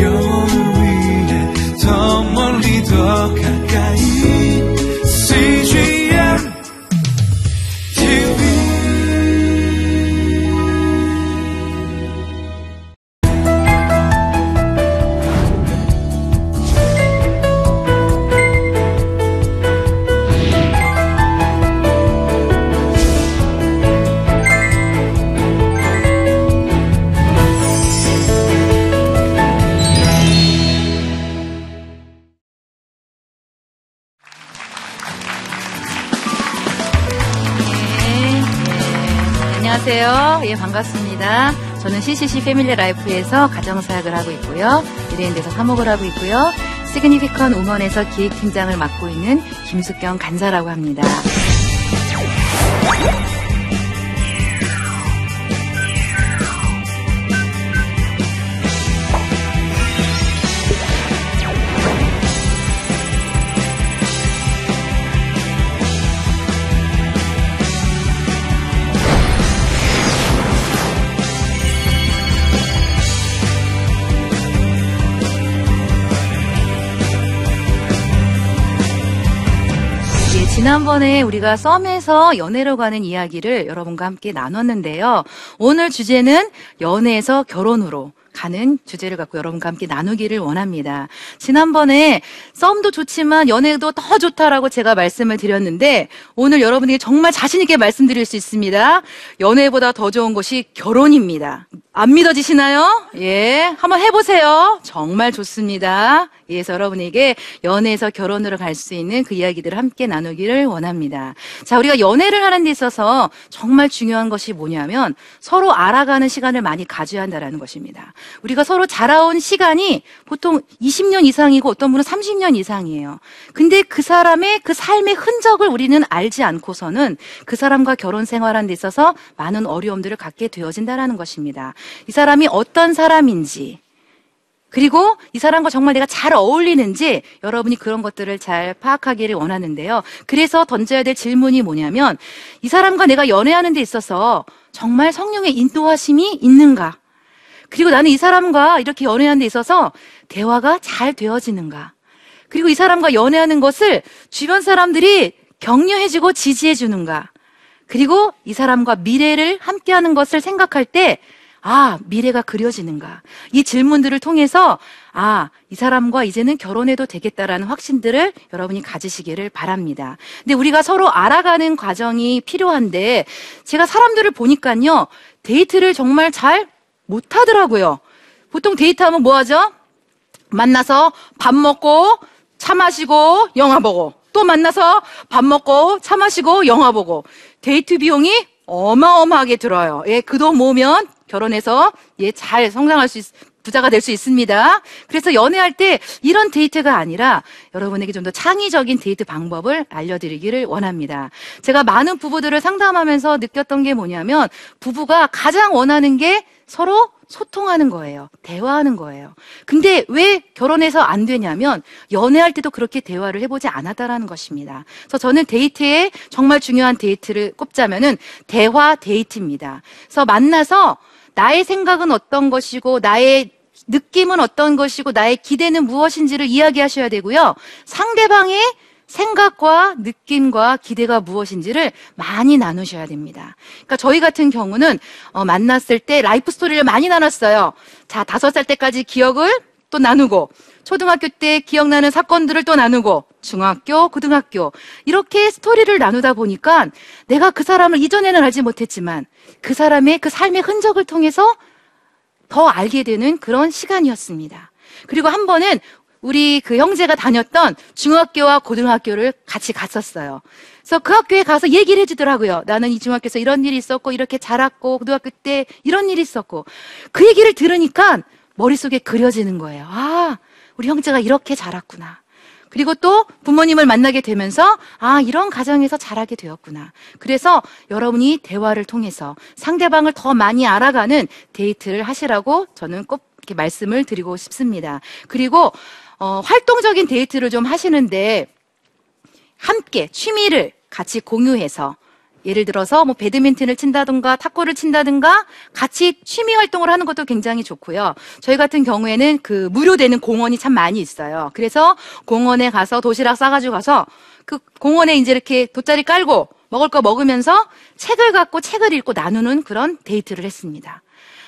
영 CCC 패밀리 라이프에서 가정사역을 하고 있고요. 미래인대에서 사목을 하고 있고요. 시그니피컨 우먼에서 기획팀장을 맡고 있는 김숙경 간사라고 합니다. 지난번에 우리가 썸에서 연애로 가는 이야기를 여러분과 함께 나눴는데요. 오늘 주제는 연애에서 결혼으로 가는 주제를 갖고 여러분과 함께 나누기를 원합니다. 지난번에 썸도 좋지만 연애도 더 좋다라고 제가 말씀을 드렸는데 오늘 여러분에게 정말 자신있게 말씀드릴 수 있습니다. 연애보다 더 좋은 것이 결혼입니다. 안 믿어지시나요? 예, 한번 해보세요. 정말 좋습니다. 예, 그래서 여러분에게 연애에서 결혼으로 갈 수 있는 그 이야기들을 함께 나누기를 원합니다. 자, 우리가 연애를 하는 데 있어서 정말 중요한 것이 뭐냐면 서로 알아가는 시간을 많이 가져야 한다는 것입니다. 우리가 서로 자라온 시간이 보통 20년 이상이고 어떤 분은 30년 이상이에요. 근데 그 사람의 그 삶의 흔적을 우리는 알지 않고서는 그 사람과 결혼 생활하는 데 있어서 많은 어려움들을 갖게 되어진다는 것입니다. 이 사람이 어떤 사람인지, 그리고 이 사람과 정말 내가 잘 어울리는지 여러분이 그런 것들을 잘 파악하기를 원하는데요. 그래서 던져야 될 질문이 뭐냐면 이 사람과 내가 연애하는 데 있어서 정말 성령의 인도하심이 있는가? 그리고 나는 이 사람과 이렇게 연애하는 데 있어서 대화가 잘 되어지는가? 그리고 이 사람과 연애하는 것을 주변 사람들이 격려해주고 지지해주는가? 그리고 이 사람과 미래를 함께하는 것을 생각할 때 아, 미래가 그려지는가? 이 질문들을 통해서 아, 이 사람과 이제는 결혼해도 되겠다라는 확신들을 여러분이 가지시기를 바랍니다. 근데 우리가 서로 알아가는 과정이 필요한데 제가 사람들을 보니까요. 데이트를 정말 잘 못하더라고요. 보통 데이트하면 뭐 하죠? 만나서 밥 먹고 차 마시고 영화 보고 또 만나서 밥 먹고 차 마시고 영화 보고 데이트 비용이 어마어마하게 들어요. 예, 그돈 모으면 결혼해서 예, 잘 성장할 수 있, 부자가 될 수 있습니다. 그래서 연애할 때 이런 데이트가 아니라 여러분에게 좀 더 창의적인 데이트 방법을 알려드리기를 원합니다. 제가 많은 부부들을 상담하면서 느꼈던 게 뭐냐면 부부가 가장 원하는 게 서로 소통하는 거예요. 대화하는 거예요. 근데 왜 결혼해서 안 되냐면 연애할 때도 그렇게 대화를 해보지 않았다라는 것입니다. 그래서 저는 데이트에 정말 중요한 데이트를 꼽자면은 대화 데이트입니다. 그래서 만나서 나의 생각은 어떤 것이고 나의 느낌은 어떤 것이고 나의 기대는 무엇인지를 이야기하셔야 되고요. 상대방의 생각과 느낌과 기대가 무엇인지를 많이 나누셔야 됩니다. 그러니까 저희 같은 경우는 어, 만났을 때 life story를 많이 나눴어요. 자, 다섯 살 때까지 기억을 또 나누고 초등학교 때 기억나는 사건들을 또 나누고 중학교, 고등학교 이렇게 스토리를 나누다 보니까 내가 그 사람을 이전에는 알지 못했지만 그 사람의 그 삶의 흔적을 통해서 더 알게 되는 그런 시간이었습니다. 그리고 한 번은 우리 그 형제가 다녔던 중학교와 고등학교를 같이 갔었어요. 그래서 그 학교에 가서 얘기를 해주더라고요. 나는 이 중학교에서 이런 일이 있었고, 이렇게 자랐고, 고등학교 때 이런 일이 있었고. 그 얘기를 들으니까 머릿속에 그려지는 거예요. 아, 우리 형제가 이렇게 자랐구나. 그리고 또 부모님을 만나게 되면서 아, 이런 가정에서 자라게 되었구나. 그래서 여러분이 대화를 통해서 상대방을 더 많이 알아가는 데이트를 하시라고 저는 꼭 이렇게 말씀을 드리고 싶습니다. 그리고 어, 활동적인 데이트를 좀 하시는데 함께 취미를 같이 공유해서 예를 들어서 뭐 배드민턴을 친다든가 탁구를 친다든가 같이 취미 활동을 하는 것도 굉장히 좋고요. 저희 같은 경우에는 그 무료되는 공원이 참 많이 있어요. 그래서 공원에 가서 도시락 싸가지고 가서 그 공원에 이제 이렇게 돗자리 깔고 먹을 거 먹으면서 책을 갖고 책을 읽고 나누는 그런 데이트를 했습니다.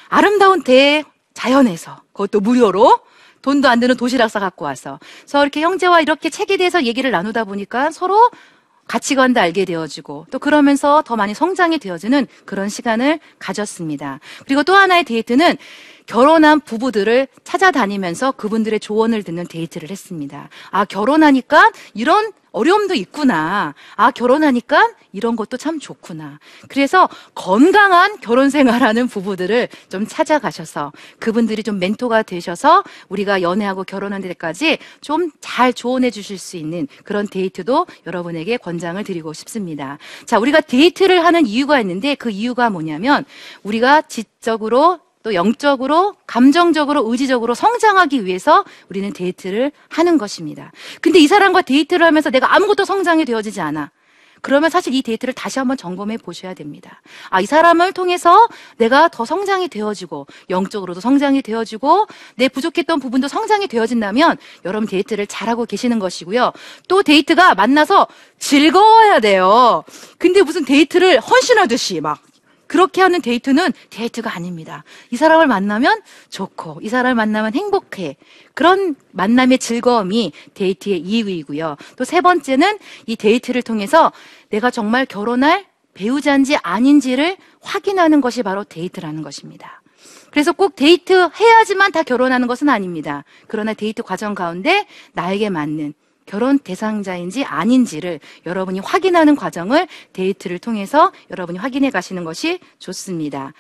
아름다운 대 자연에서 그것도 무료로 돈도 안 드는 도시락 싸 갖고 와서 그래서 이렇게 형제와 이렇게 책에 대해서 얘기를 나누다 보니까 서로 가치관도 알게 되어지고 또 그러면서 더 많이 성장이 되어지는 그런 시간을 가졌습니다. 그리고 또 하나의 데이트는 결혼한 부부들을 찾아다니면서 그분들의 조언을 듣는 데이트를 했습니다. 아, 결혼하니까 이런 어려움도 있구나. 아, 결혼하니까 이런 것도 참 좋구나. 그래서 건강한 결혼 생활하는 부부들을 좀 찾아가셔서 그분들이 좀 멘토가 되셔서 우리가 연애하고 결혼하는 데까지 좀 잘 조언해 주실 수 있는 그런 데이트도 여러분에게 권장을 드리고 싶습니다. 자, 우리가 데이트를 하는 이유가 있는데 그 이유가 뭐냐면 우리가 지적으로 또 영적으로, 감정적으로, 의지적으로 성장하기 위해서 우리는 데이트를 하는 것입니다. 근데 이 사람과 데이트를 하면서 내가 아무것도 성장이 되어지지 않아. 그러면 사실 이 데이트를 다시 한번 점검해 보셔야 됩니다. 아, 이 사람을 통해서 내가 더 성장이 되어지고, 영적으로도 성장이 되어지고, 내 부족했던 부분도 성장이 되어진다면, 여러분 데이트를 잘하고 계시는 것이고요. 또 데이트가 만나서 즐거워야 돼요. 근데 무슨 데이트를 헌신하듯이 막, 그렇게 하는 데이트는 데이트가 아닙니다. 이 사람을 만나면 좋고, 이 사람을 만나면 행복해. 그런 만남의 즐거움이 데이트의 이유이고요. 또 세 번째는 이 데이트를 통해서 내가 정말 결혼할 배우자인지 아닌지를 확인하는 것이 바로 데이트라는 것입니다. 그래서 꼭 데이트 해야지만 다 결혼하는 것은 아닙니다. 그러나 데이트 과정 가운데 나에게 맞는 결혼 대상자인지 아닌지를 여러분이 확인하는 과정을 데이트를 통해서 여러분이 확인해 가시는 것이 좋습니다.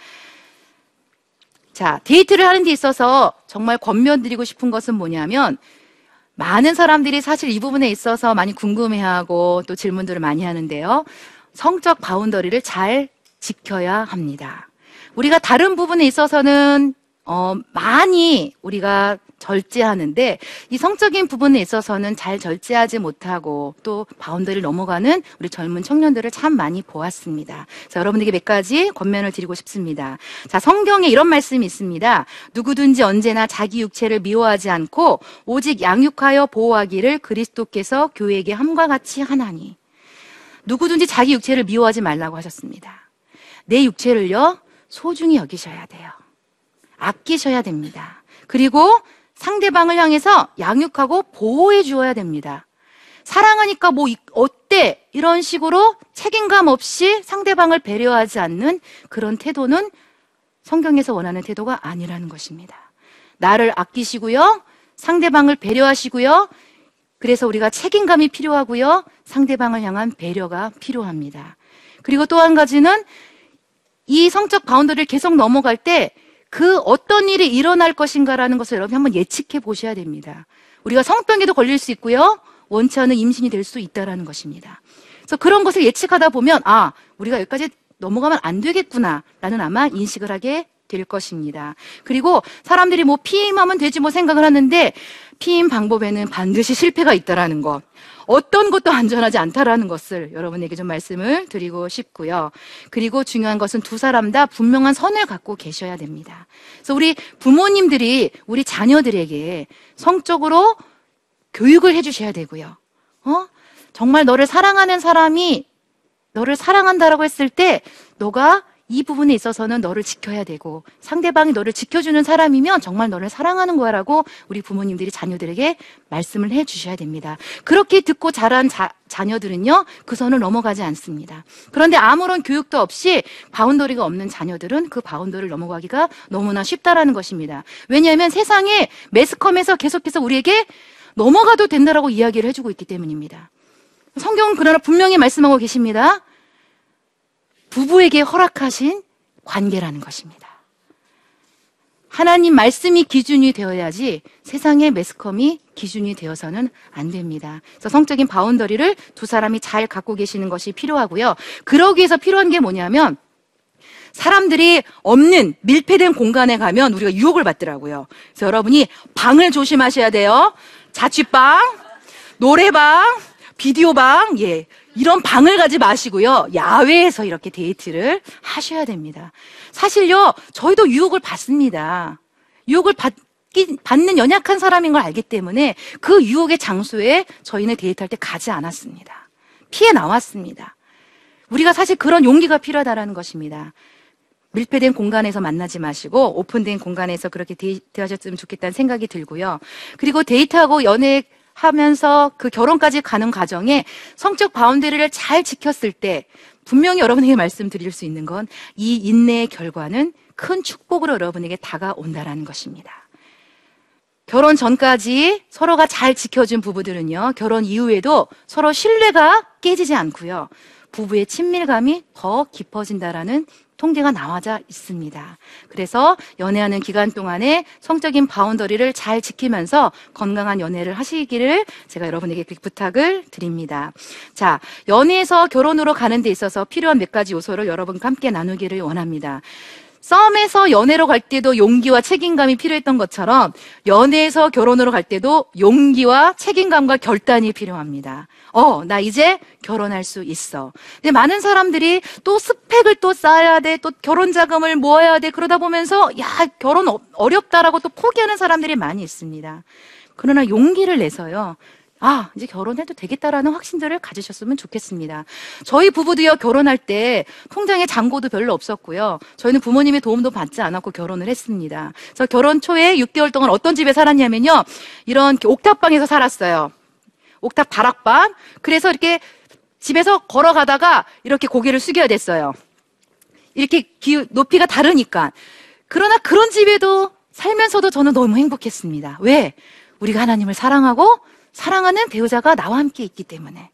자, 데이트를 하는 데 있어서 정말 권면드리고 싶은 것은 뭐냐면 많은 사람들이 사실 이 부분에 있어서 많이 궁금해하고 또 질문들을 많이 하는데요. 성적 boundary를 잘 지켜야 합니다. 우리가 다른 부분에 있어서는 어, 많이 우리가 절제하는데 이 성적인 부분에 있어서는 잘 절제하지 못하고 또 바운더리를 넘어가는 우리 젊은 청년들을 참 많이 보았습니다. 자, 여러분에게 몇 가지 권면을 드리고 싶습니다. 자, 성경에 이런 말씀이 있습니다. 누구든지 언제나 자기 육체를 미워하지 않고 오직 양육하여 보호하기를 그리스도께서 교회에게 함과 같이 하나니. 누구든지 자기 육체를 미워하지 말라고 하셨습니다. 내 육체를요, 소중히 여기셔야 돼요. 아끼셔야 됩니다. 그리고 상대방을 향해서 양육하고 보호해 주어야 됩니다. 사랑하니까 뭐 이- 어때? 이런 식으로 책임감 없이 상대방을 배려하지 않는 그런 태도는 성경에서 원하는 태도가 아니라는 것입니다. 나를 아끼시고요. 상대방을 배려하시고요. 그래서 우리가 책임감이 필요하고요. 상대방을 향한 배려가 필요합니다. 그리고 또 한 가지는 이 성적 boundary를 계속 넘어갈 때 그 어떤 일이 일어날 것인가라는 것을 여러분 한번 예측해 보셔야 됩니다. 우리가 성병에도 걸릴 수 있고요. 원치 않은 임신이 될 수 있다라는 것입니다. 그래서 그런 것을 예측하다 보면 아, 우리가 여기까지 넘어가면 안 되겠구나라는 아마 인식을 하게 될 것입니다. 그리고 사람들이 뭐 피임하면 되지 뭐 생각을 하는데 피임 방법에는 반드시 실패가 있다라는 것. 어떤 것도 안전하지 않다라는 것을 여러분에게 좀 말씀을 드리고 싶고요. 그리고 중요한 것은 두 사람 다 분명한 선을 갖고 계셔야 됩니다. 그래서 우리 부모님들이 우리 자녀들에게 성적으로 교육을 해주셔야 되고요. 어? 정말 너를 사랑하는 사람이 너를 사랑한다라고 했을 때 너가 이 부분에 있어서는 너를 지켜야 되고 상대방이 너를 지켜주는 사람이면 정말 너를 사랑하는 거야라고 우리 부모님들이 자녀들에게 말씀을 해 주셔야 됩니다. 그렇게 듣고 자란 자, 자녀들은요 그 선을 넘어가지 않습니다. 그런데 아무런 교육도 없이 boundary가 없는 자녀들은 그 boundary를 넘어가기가 너무나 쉽다라는 것입니다. 왜냐하면 세상에 매스컴에서 계속해서 우리에게 넘어가도 된다라고 이야기를 해주고 있기 때문입니다. 성경은 그러나 분명히 말씀하고 계십니다. 부부에게 허락하신 관계라는 것입니다. 하나님 말씀이 기준이 되어야지 세상의 매스컴이 기준이 되어서는 안 됩니다. 그래서 성적인 boundary를 두 사람이 잘 갖고 계시는 것이 필요하고요. 그러기 위해서 필요한 게 뭐냐면 사람들이 없는 밀폐된 공간에 가면 우리가 유혹을 받더라고요. 그래서 여러분이 방을 조심하셔야 돼요. 자취방, 노래방, 비디오방, 예. 이런 방을 가지 마시고요. 야외에서 이렇게 데이트를 하셔야 됩니다. 사실요, 저희도 유혹을 받습니다. 유혹을 받기, 받는 연약한 사람인 걸 알기 때문에 그 유혹의 장소에 저희는 데이트할 때 가지 않았습니다. 피해 나왔습니다. 우리가 사실 그런 용기가 필요하다라는 것입니다. 밀폐된 공간에서 만나지 마시고 오픈된 공간에서 그렇게 데이트하셨으면 좋겠다는 생각이 들고요. 그리고 데이트하고 연애 하면서 그 결혼까지 가는 과정에 성적 boundary를 잘 지켰을 때 분명히 여러분에게 말씀드릴 수 있는 건 이 인내의 결과는 큰 축복으로 여러분에게 다가온다라는 것입니다. 결혼 전까지 서로가 잘 지켜준 부부들은요, 결혼 이후에도 서로 신뢰가 깨지지 않고요, 부부의 친밀감이 더 깊어진다라는 통계가 나와져 있습니다. 그래서 연애하는 기간 동안에 성적인 바운더리를 잘 지키면서 건강한 연애를 하시기를 제가 여러분에게 부탁을 드립니다. 자, 연애에서 결혼으로 가는 데 있어서 필요한 몇 가지 요소를 여러분과 함께 나누기를 원합니다. 싸움에서 연애로 갈 때도 용기와 책임감이 필요했던 것처럼 연애에서 결혼으로 갈 때도 용기와 책임감과 결단이 필요합니다. 어, 나 이제 결혼할 수 있어. 근데 많은 사람들이 또 스펙을 또 쌓아야 돼, 또 결혼 자금을 모아야 돼. 그러다 보면서 야, 결혼 어- 어렵다라고 또 포기하는 사람들이 많이 있습니다. 그러나 용기를 내서요. 아, 이제 결혼해도 되겠다라는 확신들을 가지셨으면 좋겠습니다. 저희 부부도요, 결혼할 때 통장에 잔고도 별로 없었고요. 저희는 부모님의 도움도 받지 않았고 결혼을 했습니다. 그래서 결혼 초에 6개월 동안 어떤 집에 살았냐면요. 이런 옥탑방에서 살았어요. 옥탑 다락방. 그래서 이렇게 집에서 걸어가다가 이렇게 고개를 숙여야 됐어요. 이렇게 기, 높이가 다르니까. 그러나 그런 집에도 살면서도 저는 너무 행복했습니다. 왜? 우리가 하나님을 사랑하고 사랑하는 배우자가 나와 함께 있기 때문에.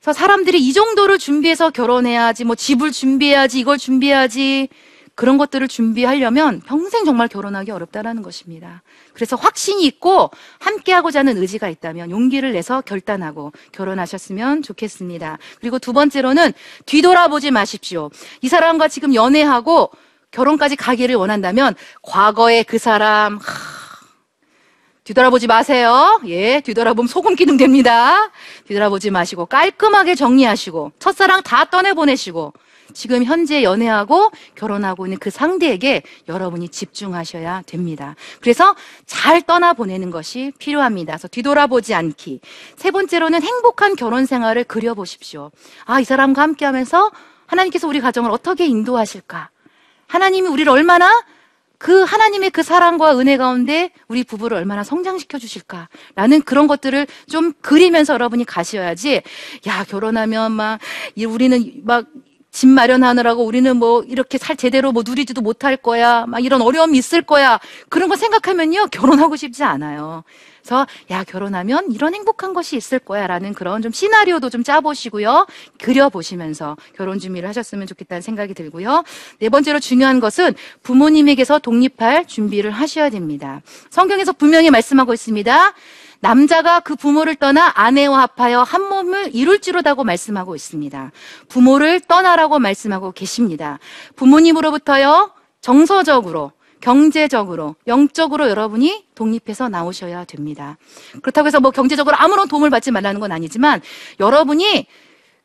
그래서 사람들이 이 정도를 준비해서 결혼해야지, 뭐 집을 준비해야지, 이걸 준비해야지, 그런 것들을 준비하려면 평생 정말 결혼하기 어렵다라는 것입니다. 그래서 확신이 있고 함께하고자 하는 의지가 있다면 용기를 내서 결단하고 결혼하셨으면 좋겠습니다. 그리고 두 번째로는 뒤돌아보지 마십시오. 이 사람과 지금 연애하고 결혼까지 가기를 원한다면 과거의 그 사람, 하, 뒤돌아보지 마세요. 예, 뒤돌아보면 소금 기능 됩니다. 뒤돌아보지 마시고 깔끔하게 정리하시고 첫사랑 다 떠내보내시고 지금 현재 연애하고 결혼하고 있는 그 상대에게 여러분이 집중하셔야 됩니다. 그래서 잘 떠나보내는 것이 필요합니다. 그래서 뒤돌아보지 않기. 세 번째로는 행복한 결혼 생활을 그려보십시오. 아, 이 사람과 함께 하면서 하나님께서 우리 가정을 어떻게 인도하실까? 하나님이 우리를 얼마나 그 하나님의 그 사랑과 은혜 가운데 우리 부부를 얼마나 성장시켜 주실까라는 그런 것들을 좀 그리면서 여러분이 가셔야지 야 결혼하면 막이 우리는 막 집 마련하느라고 우리는 뭐 이렇게 살 제대로 뭐 누리지도 못할 거야. 막 이런 어려움이 있을 거야. 그런 거 생각하면요 결혼하고 싶지 않아요. 그래서 야 결혼하면 이런 행복한 것이 있을 거야라는 그런 좀 시나리오도 좀 짜보시고요. 그려보시면서 결혼 준비를 하셨으면 좋겠다는 생각이 들고요. 네 번째로 중요한 것은 부모님에게서 독립할 준비를 하셔야 됩니다. 성경에서 분명히 말씀하고 있습니다 남자가 그 부모를 떠나 아내와 합하여 한 몸을 이룰지로다고 말씀하고 있습니다 부모를 떠나라고 말씀하고 계십니다 부모님으로부터요 정서적으로 경제적으로, 영적으로 여러분이 독립해서 나오셔야 됩니다. 그렇다고 해서 뭐 경제적으로 아무런 도움을 받지 말라는 건 아니지만 여러분이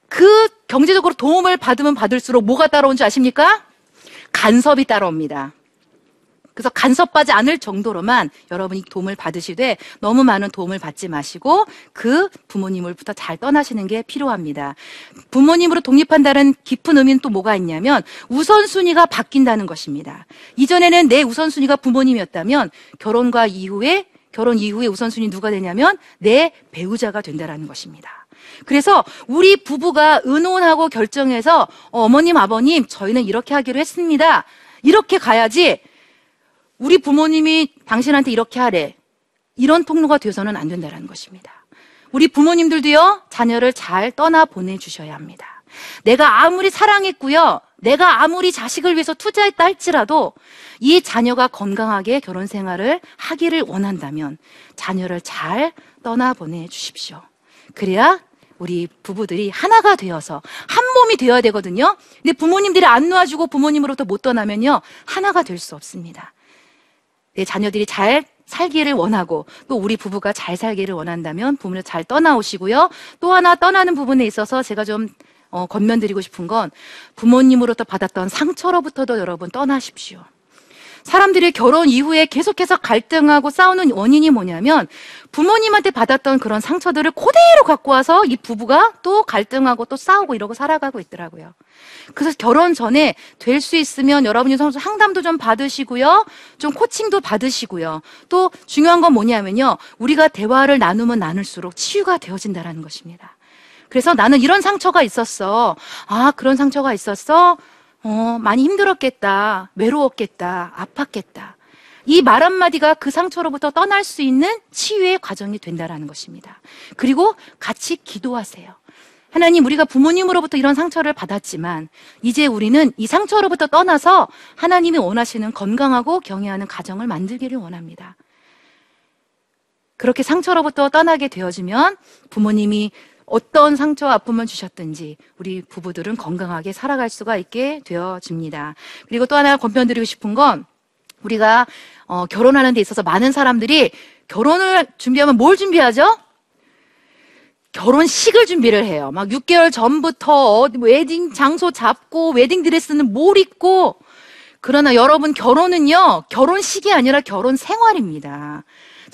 그 경제적으로 도움을 받으면 받을수록 뭐가 따라온 줄 아십니까? 간섭이 따라옵니다. 그래서 간섭하지 않을 정도로만 여러분이 도움을 받으시되 너무 많은 도움을 받지 마시고 그 부모님으로부터 잘 떠나시는 게 필요합니다. 부모님으로 독립한다는 깊은 의미는 또 뭐가 있냐면 우선순위가 바뀐다는 것입니다. 이전에는 내 우선순위가 부모님이었다면 결혼과 이후에 결혼 이후에 우선순위 누가 되냐면 내 배우자가 된다라는 것입니다. 그래서 우리 부부가 의논하고 결정해서 어, 어머님, 아버님, 저희는 이렇게 하기로 했습니다. 이렇게 가야지 우리 부모님이 당신한테 이렇게 하래. 이런 통로가 되어서는 안 된다는 것입니다. 우리 부모님들도요, 자녀를 잘 떠나 보내주셔야 합니다. 내가 아무리 사랑했고요, 내가 아무리 자식을 위해서 투자했다 할지라도 이 자녀가 건강하게 결혼 생활을 하기를 원한다면 자녀를 잘 떠나 보내주십시오. 그래야 우리 부부들이 하나가 되어서 한 몸이 되어야 되거든요. 근데 부모님들이 안 놓아주고 부모님으로부터 못 떠나면요, 하나가 될 수 없습니다. 내 자녀들이 잘 살기를 원하고 또 우리 부부가 잘 살기를 원한다면 부모를 잘 떠나오시고요. 또 하나 떠나는 부분에 있어서 제가 좀 어, 건면드리고 싶은 건 부모님으로부터 받았던 상처로부터도 여러분 떠나십시오. 사람들이 결혼 이후에 계속해서 갈등하고 싸우는 원인이 뭐냐면 부모님한테 받았던 그런 상처들을 그대로 갖고 와서 이 부부가 또 갈등하고 또 싸우고 이러고 살아가고 있더라고요. 그래서 결혼 전에 될 수 있으면 여러분이 상담도 좀 받으시고요. 좀 코칭도 받으시고요. 또 중요한 건 뭐냐면요. 우리가 대화를 나누면 나눌수록 치유가 되어진다라는 것입니다. 그래서 나는 이런 상처가 있었어. 아, 그런 상처가 있었어? 어, 많이 힘들었겠다. 외로웠겠다. 아팠겠다. 이 말 한마디가 그 상처로부터 떠날 수 있는 치유의 과정이 된다라는 것입니다. 그리고 같이 기도하세요. 하나님, 우리가 부모님으로부터 이런 상처를 받았지만, 이제 우리는 이 상처로부터 떠나서 하나님이 원하시는 건강하고 경외하는 가정을 만들기를 원합니다. 그렇게 상처로부터 떠나게 되어지면 부모님이 어떤 상처와 아픔을 주셨든지 우리 부부들은 건강하게 살아갈 수가 있게 되어집니다. 그리고 또 하나 권편드리고 싶은 건 우리가 어, 결혼하는 데 있어서 많은 사람들이 결혼을 준비하면 뭘 준비하죠? 결혼식을 준비를 해요. 막 6개월 전부터 뭐 웨딩 장소 잡고 웨딩 드레스는 뭘 입고 그러나 여러분 결혼은요 결혼식이 아니라 결혼 생활입니다.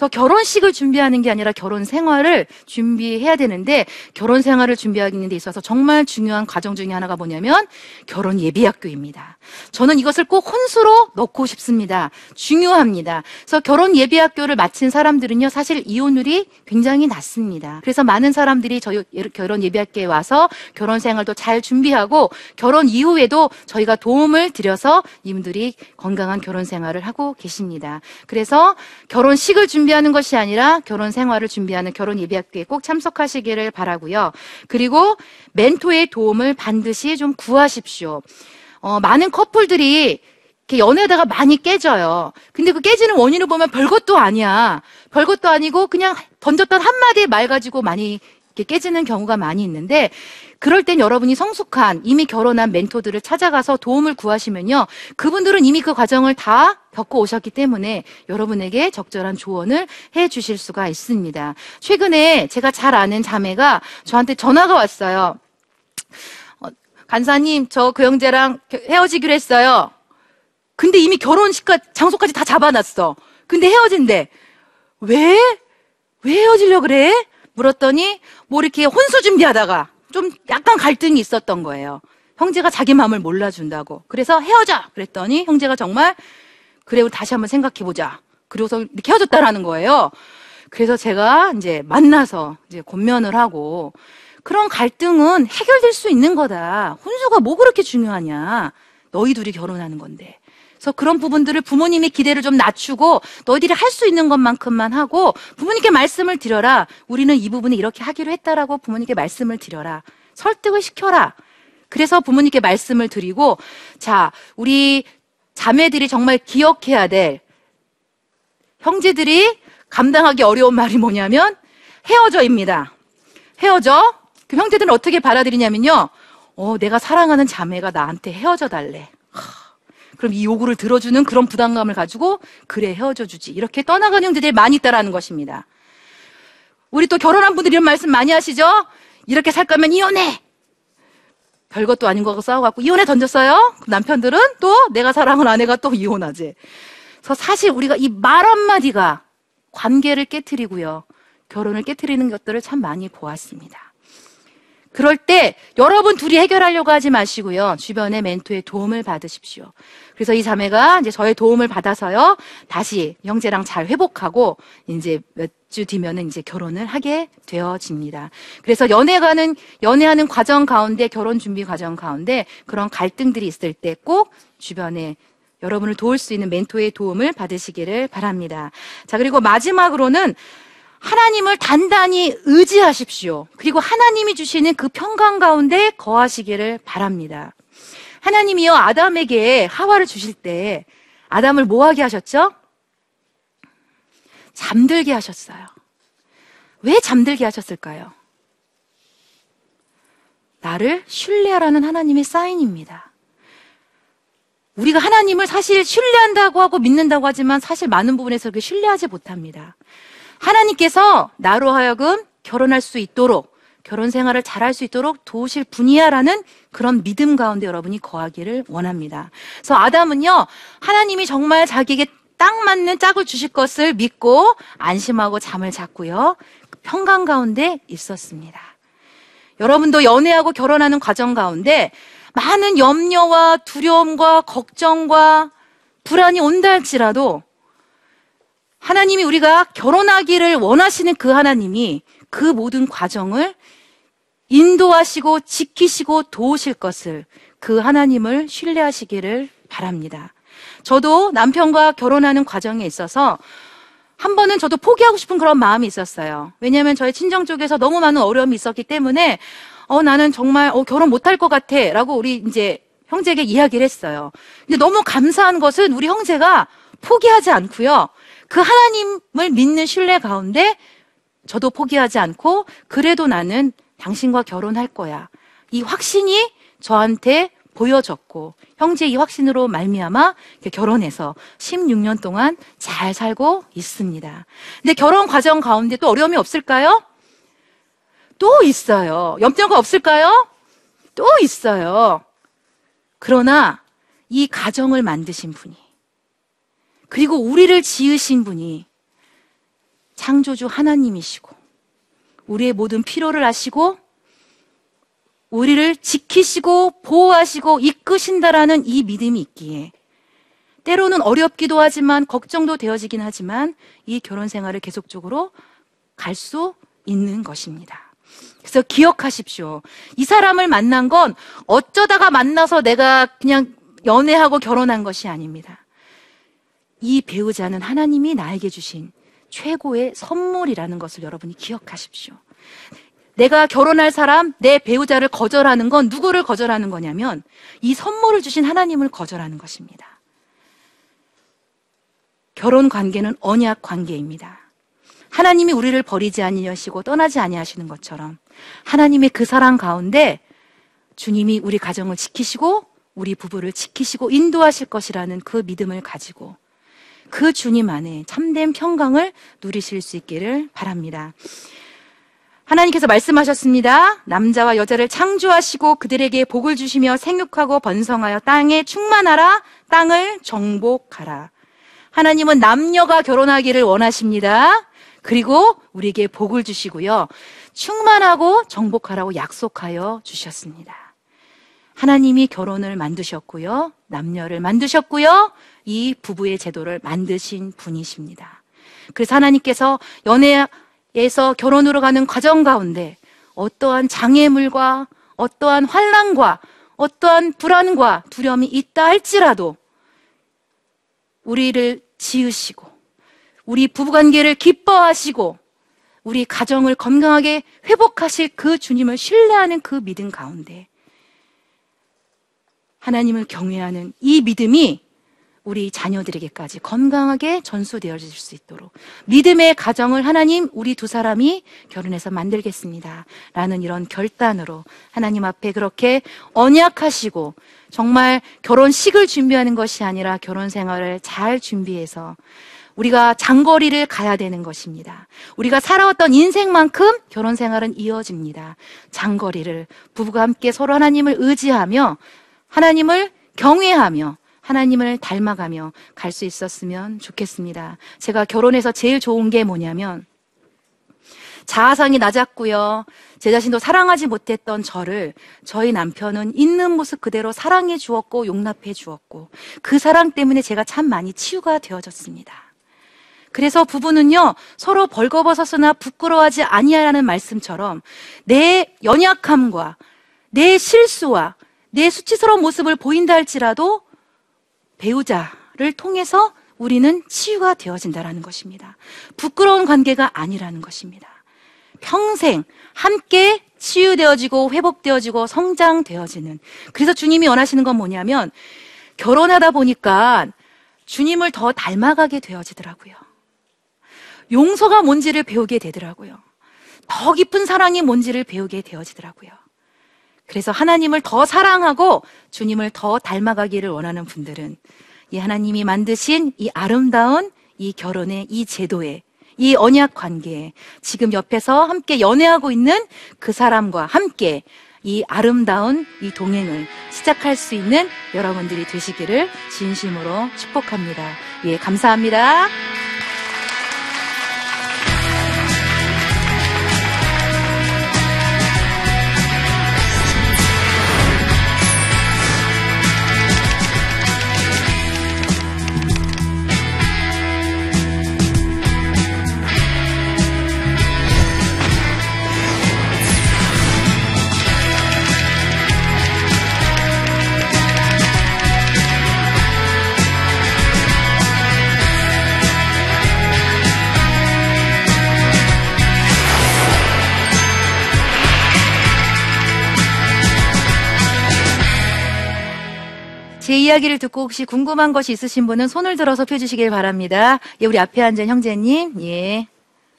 그래서 결혼식을 준비하는 게 아니라 결혼 생활을 준비해야 되는데 결혼 생활을 준비하는 데 있어서 정말 중요한 과정 중에 하나가 뭐냐면 결혼 예비학교입니다. 저는 이것을 꼭 혼수로 넣고 싶습니다. 중요합니다. 그래서 결혼 예비학교를 마친 사람들은요 사실 이혼율이 굉장히 낮습니다. 그래서 많은 사람들이 저희 결혼 예비학교에 와서 결혼 생활도 잘 준비하고 결혼 이후에도 저희가 도움을 드려서 이분들이 건강한 결혼 생활을 하고 계십니다. 그래서 결혼식을 준비 하는 것이 아니라 결혼 생활을 준비하는 결혼 예비학교에 꼭 참석하시기를 바라고요. 그리고 멘토의 도움을 반드시 좀 구하십시오. 어, 많은 커플들이 이렇게 연애하다가 많이 깨져요. 근데 그 깨지는 원인을 보면 별것도 아니야. 별것도 아니고 그냥 던졌던 한마디 말 가지고 많이 깨지는 경우가 많이 있는데 그럴 땐 여러분이 성숙한 이미 결혼한 멘토들을 찾아가서 도움을 구하시면요. 그분들은 이미 그 과정을 다 겪어 오셨기 때문에 여러분에게 적절한 조언을 해 주실 수가 있습니다. 최근에 제가 잘 아는 자매가 저한테 전화가 왔어요. 어, 간사님, 저 그 형제랑 헤어지기로 했어요. 근데 이미 결혼식과 장소까지 다 잡아놨어. 근데 헤어진대. 왜? 왜 헤어지려 그래? 물었더니 뭐 이렇게 혼수 준비하다가 좀 약간 갈등이 있었던 거예요. 형제가 자기 마음을 몰라준다고. 그래서 헤어져! 그랬더니 형제가 정말 그래, 우리 다시 한번 생각해보자. 그리고서 이렇게 헤어졌다라는 거예요. 그래서 제가 이제 만나서 이제 권면을 하고 그런 갈등은 해결될 수 있는 거다. 혼수가 뭐 그렇게 중요하냐. 너희 둘이 결혼하는 건데. 그래서 그런 부분들을 부모님의 기대를 좀 낮추고 너희들이 할 수 있는 것만큼만 하고 부모님께 말씀을 드려라. 우리는 이 부분에 이렇게 하기로 했다라고 부모님께 말씀을 드려라. 설득을 시켜라. 그래서 부모님께 말씀을 드리고 자, 우리 자매들이 정말 기억해야 될 형제들이 감당하기 어려운 말이 뭐냐면 헤어져입니다. 헤어져. 그 형제들은 어떻게 받아들이냐면요. 어, 내가 사랑하는 자매가 나한테 헤어져 달래. 그럼 이 요구를 들어주는 그런 부담감을 가지고 그래 헤어져 주지. 이렇게 떠나가는 형제들이 많이 있다라는 것입니다. 우리 또 결혼한 분들이 이런 말씀 많이 하시죠? 이렇게 살 거면 이혼해. 별것도 아닌 거고 싸워갖고 이혼해 던졌어요? 남편들은 또 내가 사랑하는 아내가 또 이혼하지. 그래서 사실 우리가 이 말 한마디가 관계를 깨뜨리고요. 결혼을 깨뜨리는 것들을 참 많이 보았습니다. 그럴 때 여러분 둘이 해결하려고 하지 마시고요. 주변의 멘토의 도움을 받으십시오. 그래서 이 자매가 이제 저의 도움을 받아서요. 다시 형제랑 잘 회복하고 이제 몇 주 뒤면은 이제 결혼을 하게 되어집니다. 그래서 연애가는 연애하는 과정 가운데 결혼 준비 과정 가운데 그런 갈등들이 있을 때 꼭 주변에 여러분을 도울 수 있는 멘토의 도움을 받으시기를 바랍니다. 자, 그리고 마지막으로는 하나님을 단단히 의지하십시오. 그리고 하나님이 주시는 그 평강 가운데 거하시기를 바랍니다. 하나님이요, 아담에게 하와를 주실 때 아담을 뭐 하게 하셨죠? 잠들게 하셨어요. 왜 잠들게 하셨을까요? 나를 신뢰하라는 하나님의 사인입니다. 우리가 하나님을 사실 신뢰한다고 하고 믿는다고 하지만 사실 많은 부분에서 그렇게 신뢰하지 못합니다. 하나님께서 나로 하여금 결혼할 수 있도록 결혼 생활을 잘할 수 있도록 도우실 분이야라는 그런 믿음 가운데 여러분이 거하기를 원합니다. 그래서 아담은요, 하나님이 정말 자기에게 딱 맞는 짝을 주실 것을 믿고 안심하고 잠을 잤고요. 평강 가운데 있었습니다. 여러분도 연애하고 결혼하는 과정 가운데 많은 염려와 두려움과 걱정과 불안이 온다 할지라도 하나님이 우리가 결혼하기를 원하시는 그 하나님이 그 모든 과정을 인도하시고 지키시고 도우실 것을 그 하나님을 신뢰하시기를 바랍니다. 저도 남편과 결혼하는 과정에 있어서 한 번은 저도 포기하고 싶은 그런 마음이 있었어요. 왜냐하면 저희 친정 쪽에서 너무 많은 어려움이 있었기 때문에 어 나는 정말 어 결혼 못할 것 같아라고 우리 이제 형제에게 이야기를 했어요. 근데 너무 감사한 것은 우리 형제가 포기하지 않고요. 그 하나님을 믿는 신뢰 가운데 저도 포기하지 않고 그래도 나는 당신과 결혼할 거야. 이 확신이 저한테 보여졌고 형제 이 확신으로 말미암아 결혼해서 16년 동안 잘 살고 있습니다. 근데 결혼 과정 가운데 또 어려움이 없을까요? 또 있어요. 염려가 없을까요? 또 있어요. 그러나 이 가정을 만드신 분이 그리고 우리를 지으신 분이 창조주 하나님이시고 우리의 모든 필요를 아시고 우리를 지키시고 보호하시고 이끄신다라는 이 믿음이 있기에 때로는 어렵기도 하지만 걱정도 되어지긴 하지만 이 결혼 생활을 계속적으로 갈 수 있는 것입니다. 그래서 기억하십시오. 이 사람을 만난 건 어쩌다가 만나서 내가 그냥 연애하고 결혼한 것이 아닙니다. 이 배우자는 하나님이 나에게 주신 최고의 선물이라는 것을 여러분이 기억하십시오. 내가 결혼할 사람, 내 배우자를 거절하는 건 누구를 거절하는 거냐면 이 선물을 주신 하나님을 거절하는 것입니다. 결혼 관계는 언약 관계입니다. 하나님이 우리를 버리지 아니하시고 떠나지 아니하시는 것처럼 하나님의 그 사랑 가운데 주님이 우리 가정을 지키시고 우리 부부를 지키시고 인도하실 것이라는 그 믿음을 가지고 그 주님 안에 참된 평강을 누리실 수 있기를 바랍니다. 하나님께서 말씀하셨습니다. 남자와 여자를 창조하시고 그들에게 복을 주시며 생육하고 번성하여 땅에 충만하라, 땅을 정복하라. 하나님은 남녀가 결혼하기를 원하십니다. 그리고 우리에게 복을 주시고요. 충만하고 정복하라고 약속하여 주셨습니다. 하나님이 결혼을 만드셨고요. 남녀를 만드셨고요. 이 부부의 제도를 만드신 분이십니다. 그래서 하나님께서 연애에서 결혼으로 가는 과정 가운데 어떠한 장애물과 어떠한 환란과 어떠한 불안과 두려움이 있다 할지라도 우리를 지으시고 우리 부부관계를 기뻐하시고 우리 가정을 건강하게 회복하실 그 주님을 신뢰하는 그 믿음 가운데 하나님을 경외하는 이 믿음이 우리 자녀들에게까지 건강하게 전수되어질 수 있도록 믿음의 가정을 하나님 우리 두 사람이 결혼해서 만들겠습니다. 라는 이런 결단으로 하나님 앞에 그렇게 언약하시고 정말 결혼식을 준비하는 것이 아니라 결혼 생활을 잘 준비해서 우리가 장거리를 가야 되는 것입니다. 우리가 살아왔던 인생만큼 결혼 생활은 이어집니다. 장거리를 부부가 함께 서로 하나님을 의지하며 하나님을 경외하며 하나님을 닮아가며 갈 수 있었으면 좋겠습니다. 제가 결혼해서 제일 좋은 게 뭐냐면 자아상이 낮았고요. 제 자신도 사랑하지 못했던 저를 저희 남편은 있는 모습 그대로 사랑해 주었고 용납해 주었고 그 사랑 때문에 제가 참 많이 치유가 되어졌습니다. 그래서 부부는요 서로 벌거벗었으나 부끄러워하지 아니하라는 말씀처럼 내 연약함과 내 실수와 내 수치스러운 모습을 보인다 할지라도 배우자를 통해서 우리는 치유가 되어진다라는 것입니다. 부끄러운 관계가 아니라는 것입니다. 평생 함께 치유되어지고 회복되어지고 성장되어지는. 그래서 주님이 원하시는 건 뭐냐면 결혼하다 보니까 주님을 더 닮아가게 되어지더라고요. 용서가 뭔지를 배우게 되더라고요. 더 깊은 사랑이 뭔지를 배우게 되어지더라고요. 그래서 하나님을 더 사랑하고 주님을 더 닮아가기를 원하는 분들은 이 하나님이 만드신 이 아름다운 이 결혼의 이 제도에 이 언약 관계에 지금 옆에서 함께 연애하고 있는 그 사람과 함께 이 아름다운 이 동행을 시작할 수 있는 여러분들이 되시기를 진심으로 축복합니다. 예, 감사합니다. 이야기를 듣고 혹시 궁금한 것이 있으신 분은 손을 들어서 펴주시길 바랍니다. 예, 우리 앞에 앉은 형제님, 예.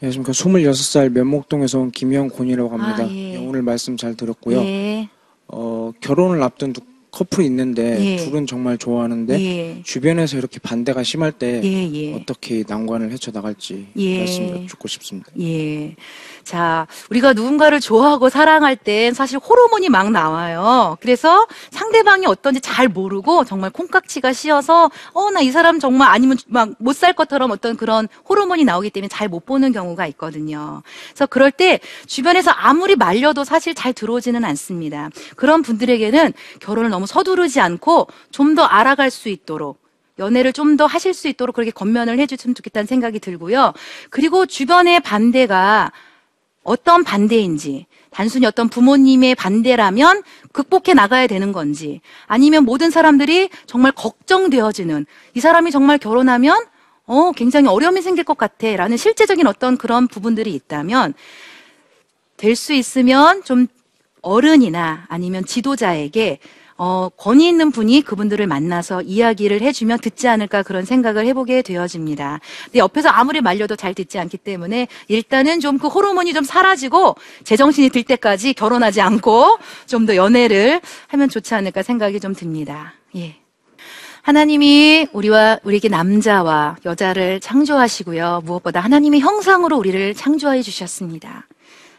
안녕하십니까. 26살 면목동에서 온 김영곤이라고 합니다. 아, 예. 예, 오늘 말씀 잘 들었고요. 예, 어, 결혼을 앞둔 두 커플이 있는데 예. 둘은 정말 좋아하는데 예, 주변에서 이렇게 반대가 심할 때 예, 예. 어떻게 난관을 헤쳐나갈지 예. 말씀 여쭙고 싶습니다. 예. 자, 우리가 누군가를 좋아하고 사랑할 땐 사실 호르몬이 막 나와요. 그래서 상대방이 어떤지 잘 모르고 정말 콩깍지가 씌어서 어, 나 이 사람 정말 아니면 막 못 살 것처럼 어떤 그런 호르몬이 나오기 때문에 잘 못 보는 경우가 있거든요. 그래서 그럴 때 주변에서 아무리 말려도 사실 잘 들어오지는 않습니다. 그런 분들에게는 결혼을 너무 서두르지 않고 좀 더 알아갈 수 있도록 연애를 좀 더 하실 수 있도록 그렇게 건면을 해주시면 좋겠다는 생각이 들고요. 그리고 주변의 반대가 어떤 반대인지, 단순히 어떤 부모님의 반대라면 극복해 나가야 되는 건지, 아니면 모든 사람들이 정말 걱정되어지는, 이 사람이 정말 결혼하면, 어, 굉장히 어려움이 생길 것 같아. 라는 실제적인 어떤 그런 부분들이 있다면, 될 수 있으면 좀 어른이나 아니면 지도자에게 어, 권위 있는 분이 그분들을 만나서 이야기를 해주면 듣지 않을까 그런 생각을 해보게 되어집니다. 근데 옆에서 아무리 말려도 잘 듣지 않기 때문에 일단은 좀 그 호르몬이 좀 사라지고 제정신이 들 때까지 결혼하지 않고 좀 더 연애를 하면 좋지 않을까 생각이 좀 듭니다. 예. 하나님이 우리와 우리에게 남자와 여자를 창조하시고요. 무엇보다 하나님의 형상으로 우리를 창조해 주셨습니다.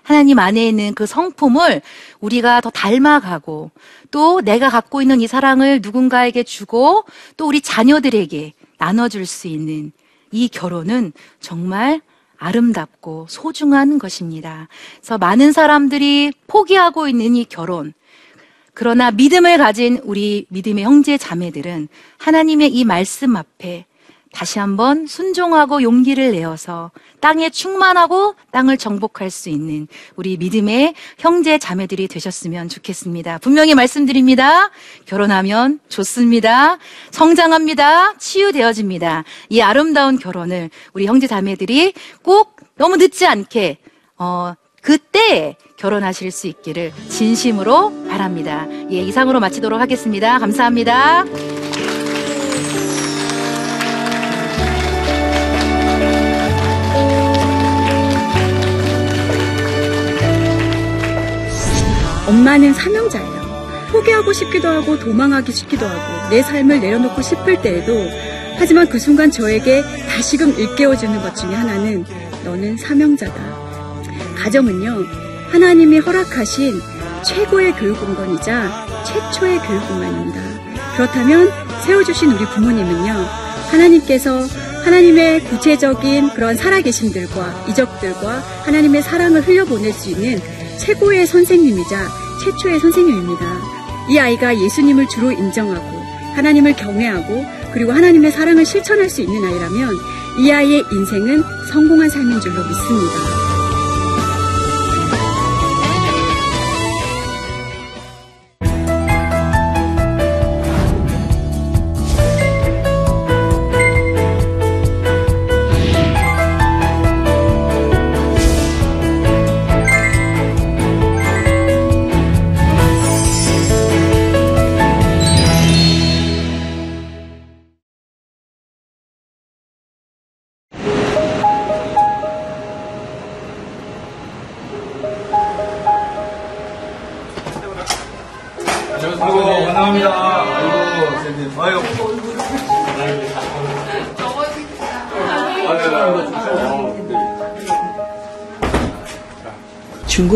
하나님 안에 있는 그 성품을 우리가 더 닮아가고 또 내가 갖고 있는 이 사랑을 누군가에게 주고 또 우리 자녀들에게 나눠줄 수 있는 이 결혼은 정말 아름답고 소중한 것입니다. 그래서 많은 사람들이 포기하고 있는 이 결혼, 그러나 믿음을 가진 우리 믿음의 형제 자매들은 하나님의 이 말씀 앞에 다시 한번 순종하고 용기를 내어서 땅에 충만하고 땅을 정복할 수 있는 우리 믿음의 형제 자매들이 되셨으면 좋겠습니다. 분명히 말씀드립니다. 결혼하면 좋습니다. 성장합니다. 치유되어집니다. 이 아름다운 결혼을 우리 형제 자매들이 꼭 너무 늦지 않게 어, 그때 결혼하실 수 있기를 진심으로 바랍니다. 예, 이상으로 마치도록 하겠습니다. 감사합니다. 엄마는 사명자예요. 포기하고 싶기도 하고 도망하기 싶기도 하고 내 삶을 내려놓고 싶을 때에도 하지만 그 순간 저에게 다시금 일깨워주는 것 중에 하나는 너는 사명자다. 가정은요, 하나님이 허락하신 최고의 교육 공간이자 최초의 교육 공간입니다. 그렇다면 세워주신 우리 부모님은요, 하나님께서 하나님의 구체적인 그런 살아계심들과 이적들과 하나님의 사랑을 흘려보낼 수 있는 최고의 선생님이자 최초의 선생님입니다. 이 아이가 예수님을 주로 인정하고 하나님을 경외하고 그리고 하나님의 사랑을 실천할 수 있는 아이라면 이 아이의 인생은 성공한 삶인 줄로 믿습니다.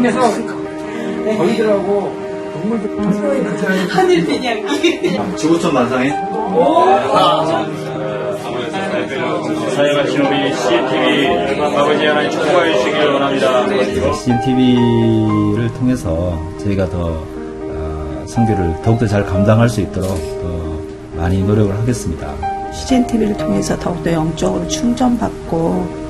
하면서 저희들하고 지구촌 만상인? 사역하신 우리 CNTV 아버지 하나님 축복하여 주시길 원합니다. CNTV를 통해서 저희가 더 어, 선교를 더욱더 잘 감당할 수 있도록 더 많이 노력을 하겠습니다. CGN TV를 통해서 더욱더 영적으로 충전받고 아,